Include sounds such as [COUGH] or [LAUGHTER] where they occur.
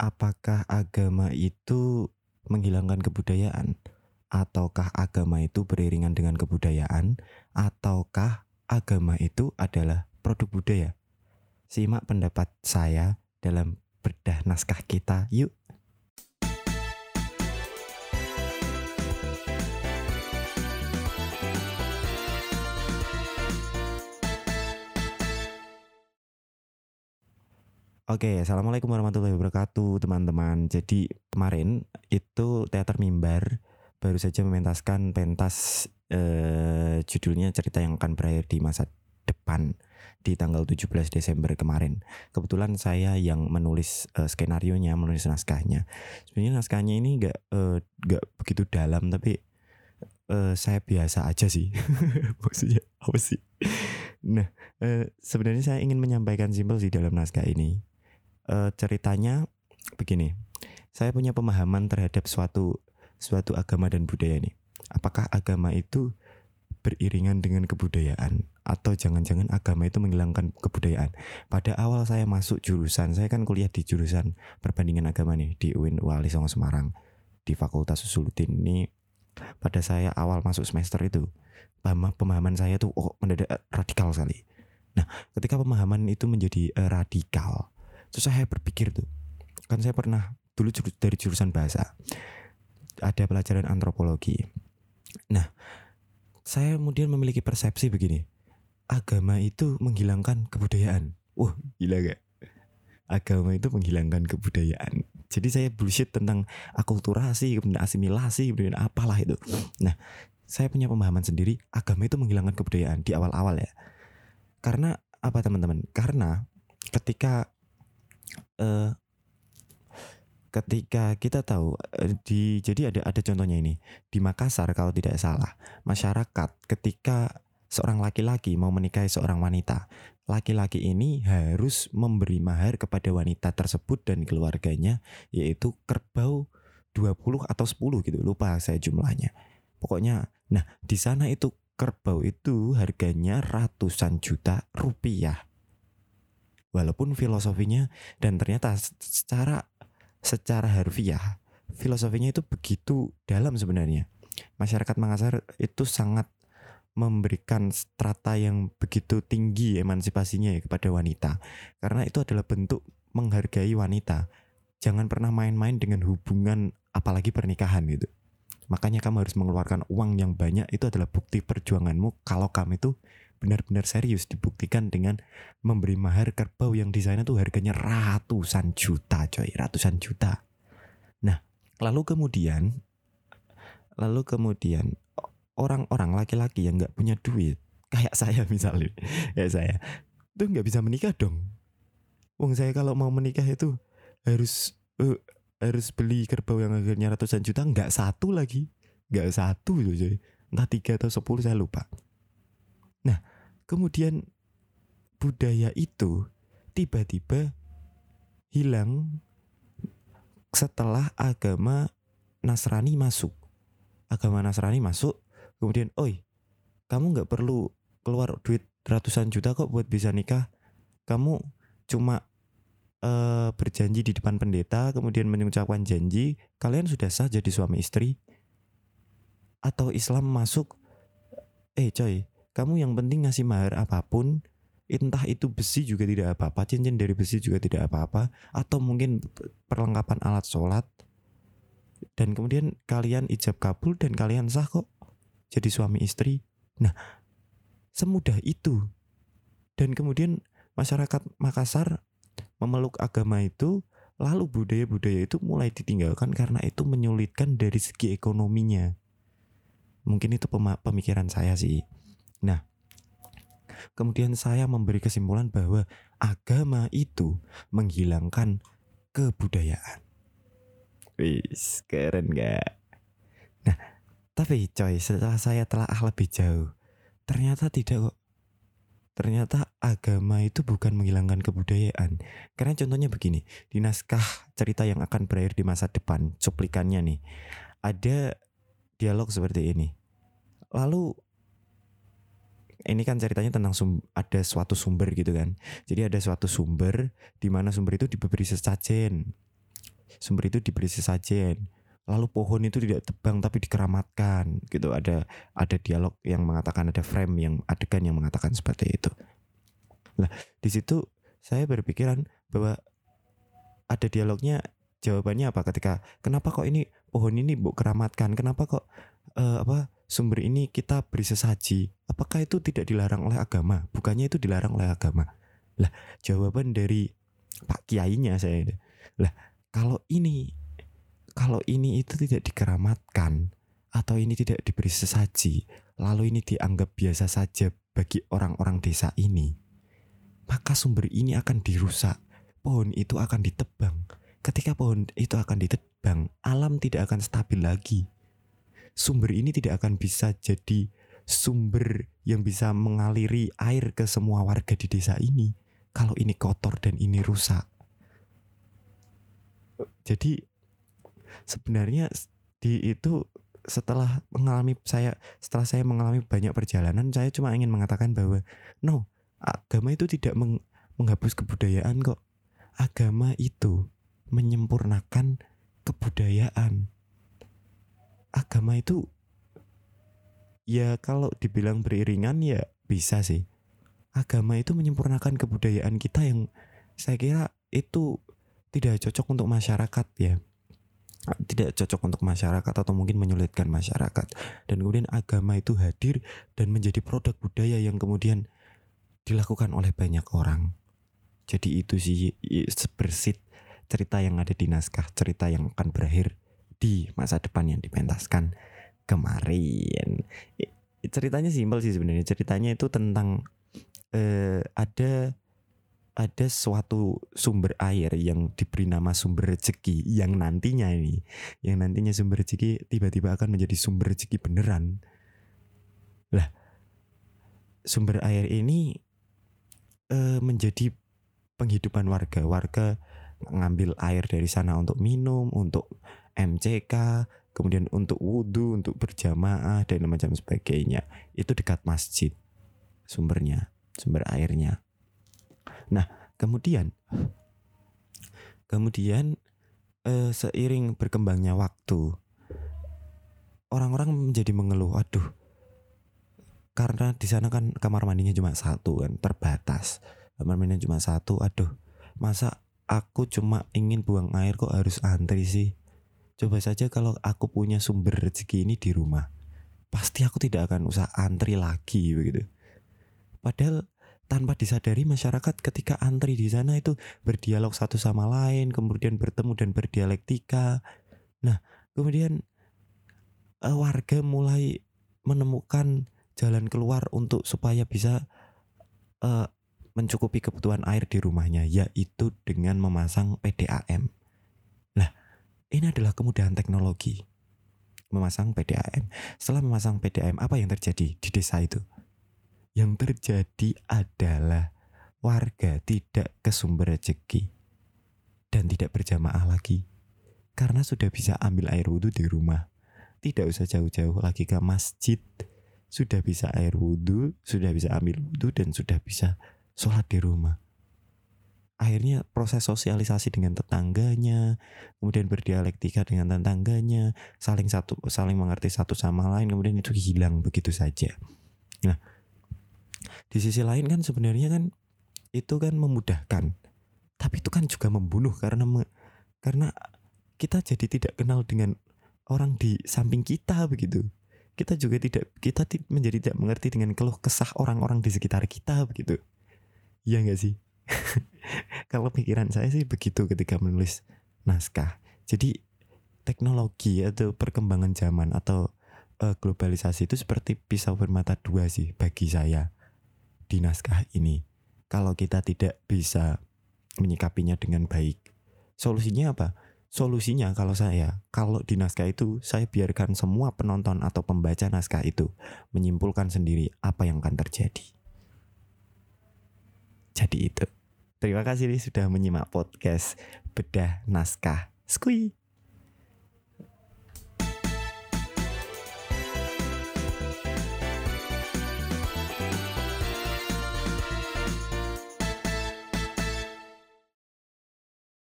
apakah agama itu menghilangkan kebudayaan? Ataukah agama itu beriringan dengan kebudayaan? Ataukah agama itu adalah produk budaya? Simak pendapat saya dalam bedah naskah kita. Yuk. Oke, assalamualaikum warahmatullahi wabarakatuh, teman-teman. Jadi kemarin itu teater mimbar baru saja mementaskan pentas eh, judulnya cerita yang akan berakhir di masa depan di tanggal 17 Desember kemarin. Kebetulan saya yang menulis eh, skenario nya, menulis naskahnya. Sebenarnya naskahnya ini nggak eh, nggak begitu dalam, tapi eh, saya biasa aja sih. [LAUGHS] Maksudnya apa sih? Nah, eh, sebenarnya saya ingin menyampaikan simpel sih dalam naskah ini uh, ceritanya begini. Saya punya pemahaman terhadap suatu suatu agama dan budaya ini. Apakah agama itu beriringan dengan kebudayaan atau jangan-jangan agama itu menghilangkan kebudayaan. Pada awal saya masuk jurusan, saya kan kuliah di jurusan perbandingan agama nih di UIN Wali Songo Semarang di Fakultas Usuluddin ini pada saya awal masuk semester itu pemahaman saya tuh oh mendadak radikal sekali. Nah, ketika pemahaman itu menjadi uh, radikal, Terus saya berpikir tuh, kan saya pernah dulu dari jurusan bahasa, ada pelajaran antropologi. Nah, saya kemudian memiliki persepsi begini, agama itu menghilangkan kebudayaan. Wah, gila gak? Agama itu menghilangkan kebudayaan. Jadi saya bullshit tentang akulturasi, kemudian asimilasi, kemudian apalah itu. Nah, saya punya pemahaman sendiri, agama itu menghilangkan kebudayaan di awal-awal ya. Karena apa teman-teman? Karena ketika uh, ketika kita tahu uh, di jadi ada ada contohnya ini. Di Makassar kalau tidak salah masyarakat ketika seorang laki-laki mau menikahi seorang wanita laki-laki ini harus memberi mahar kepada wanita tersebut dan keluarganya yaitu kerbau 20 atau 10 gitu. Lupa saya jumlahnya. Pokoknya nah di sana itu kerbau itu harganya ratusan juta rupiah walaupun filosofinya dan ternyata secara secara harfiah filosofinya itu begitu dalam sebenarnya. Masyarakat Makassar itu sangat memberikan strata yang begitu tinggi emansipasinya ya kepada wanita. Karena itu adalah bentuk menghargai wanita. Jangan pernah main-main dengan hubungan apalagi pernikahan gitu. Makanya kamu harus mengeluarkan uang yang banyak itu adalah bukti perjuanganmu kalau kamu itu benar-benar serius dibuktikan dengan memberi mahar kerbau yang di sana tuh harganya ratusan juta coy ratusan juta. Nah lalu kemudian lalu kemudian orang-orang laki-laki yang nggak punya duit kayak saya misalnya ya saya tuh nggak bisa menikah dong. Wong saya kalau mau menikah itu harus uh, harus beli kerbau yang harganya ratusan juta nggak satu lagi nggak satu loh coy. Entah tiga atau sepuluh saya lupa. Nah, kemudian budaya itu tiba-tiba hilang setelah agama Nasrani masuk. Agama Nasrani masuk, kemudian, oi, kamu nggak perlu keluar duit ratusan juta kok buat bisa nikah. Kamu cuma uh, berjanji di depan pendeta, kemudian mengucapkan janji, kalian sudah sah jadi suami istri. Atau Islam masuk, eh coy, kamu yang penting ngasih mahar apa pun entah itu besi juga tidak apa-apa cincin dari besi juga tidak apa-apa atau mungkin perlengkapan alat sholat. Dan kemudian kalian ijab kabul dan kalian sah kok jadi suami istri. Nah semudah itu. Dan kemudian masyarakat Makassar memeluk agama itu lalu budaya-budaya itu mulai ditinggalkan karena itu menyulitkan dari segi ekonominya. Mungkin itu pemikiran saya sih Nah, kemudian saya memberi kesimpulan bahwa agama itu menghilangkan kebudayaan. Wis, keren gak? Nah, tapi coy, setelah saya telah lebih jauh, ternyata tidak kok. Ternyata agama itu bukan menghilangkan kebudayaan. Karena contohnya begini, di naskah cerita yang akan berakhir di masa depan, cuplikannya nih, ada dialog seperti ini. Lalu ini kan ceritanya tentang sum, ada suatu sumber gitu kan. Jadi ada suatu sumber di mana sumber itu diberi sesajen. sumber itu diberi sesajen lalu pohon itu tidak tebang tapi dikeramatkan gitu ada ada dialog yang mengatakan ada frame yang adegan yang mengatakan seperti itu lah di situ saya berpikiran bahwa ada dialognya jawabannya apa ketika kenapa kok ini pohon ini bu keramatkan kenapa kok uh, apa sumber ini kita beri sesaji apakah itu tidak dilarang oleh agama bukannya itu dilarang oleh agama lah jawaban dari pak kiainya saya lah kalau ini kalau ini itu tidak dikeramatkan atau ini tidak diberi sesaji, lalu ini dianggap biasa saja bagi orang-orang desa ini, maka sumber ini akan dirusak. Pohon itu akan ditebang. Ketika pohon itu akan ditebang, alam tidak akan stabil lagi. Sumber ini tidak akan bisa jadi sumber yang bisa mengaliri air ke semua warga di desa ini. Kalau ini kotor dan ini rusak. Jadi sebenarnya di itu setelah mengalami saya setelah saya mengalami banyak perjalanan saya cuma ingin mengatakan bahwa no agama itu tidak meng, menghapus kebudayaan kok agama itu menyempurnakan kebudayaan agama itu ya kalau dibilang beriringan ya bisa sih. Agama itu menyempurnakan kebudayaan kita yang saya kira itu tidak cocok untuk masyarakat ya. Tidak cocok untuk masyarakat atau mungkin menyulitkan masyarakat. Dan kemudian agama itu hadir dan menjadi produk budaya yang kemudian dilakukan oleh banyak orang. Jadi itu sih sebersit cerita yang ada di naskah cerita yang akan berakhir di masa depan yang dipentaskan kemarin. Ceritanya simpel sih sebenarnya. Ceritanya itu tentang eh, ada ada suatu sumber air yang diberi nama sumber rezeki yang nantinya ini yang nantinya sumber rezeki tiba-tiba akan menjadi sumber rezeki beneran. Lah sumber air ini e, menjadi penghidupan warga. Warga ngambil air dari sana untuk minum untuk MCK kemudian untuk wudhu untuk berjamaah dan macam sebagainya itu dekat masjid sumbernya sumber airnya Nah, kemudian kemudian eh, seiring berkembangnya waktu orang-orang menjadi mengeluh, aduh. Karena di sana kan kamar mandinya cuma satu kan, terbatas. Kamar mandinya cuma satu, aduh. Masa aku cuma ingin buang air kok harus antri sih? Coba saja kalau aku punya sumber rezeki ini di rumah. Pasti aku tidak akan usah antri lagi begitu. Padahal tanpa disadari masyarakat ketika antri di sana itu berdialog satu sama lain, kemudian bertemu dan berdialektika. Nah, kemudian uh, warga mulai menemukan jalan keluar untuk supaya bisa uh, mencukupi kebutuhan air di rumahnya, yaitu dengan memasang PDAM. Nah, ini adalah kemudahan teknologi. Memasang PDAM. Setelah memasang PDAM, apa yang terjadi di desa itu? yang terjadi adalah warga tidak ke sumber rezeki dan tidak berjamaah lagi karena sudah bisa ambil air wudhu di rumah. Tidak usah jauh-jauh lagi ke masjid. Sudah bisa air wudhu, sudah bisa ambil wudhu dan sudah bisa sholat di rumah. Akhirnya proses sosialisasi dengan tetangganya, kemudian berdialektika dengan tetangganya, saling satu saling mengerti satu sama lain, kemudian itu hilang begitu saja. Nah, di sisi lain kan sebenarnya kan itu kan memudahkan tapi itu kan juga membunuh karena me, karena kita jadi tidak kenal dengan orang di samping kita begitu. Kita juga tidak kita menjadi tidak mengerti dengan keluh kesah orang-orang di sekitar kita begitu. Iya nggak sih [LAUGHS] kalau pikiran saya sih begitu ketika menulis naskah jadi teknologi atau perkembangan zaman atau uh, globalisasi itu seperti pisau bermata dua sih bagi saya di naskah ini. Kalau kita tidak bisa menyikapinya dengan baik, solusinya apa? Solusinya kalau saya, kalau di naskah itu saya biarkan semua penonton atau pembaca naskah itu menyimpulkan sendiri apa yang akan terjadi. Jadi itu. Terima kasih sudah menyimak podcast Bedah Naskah. Skui.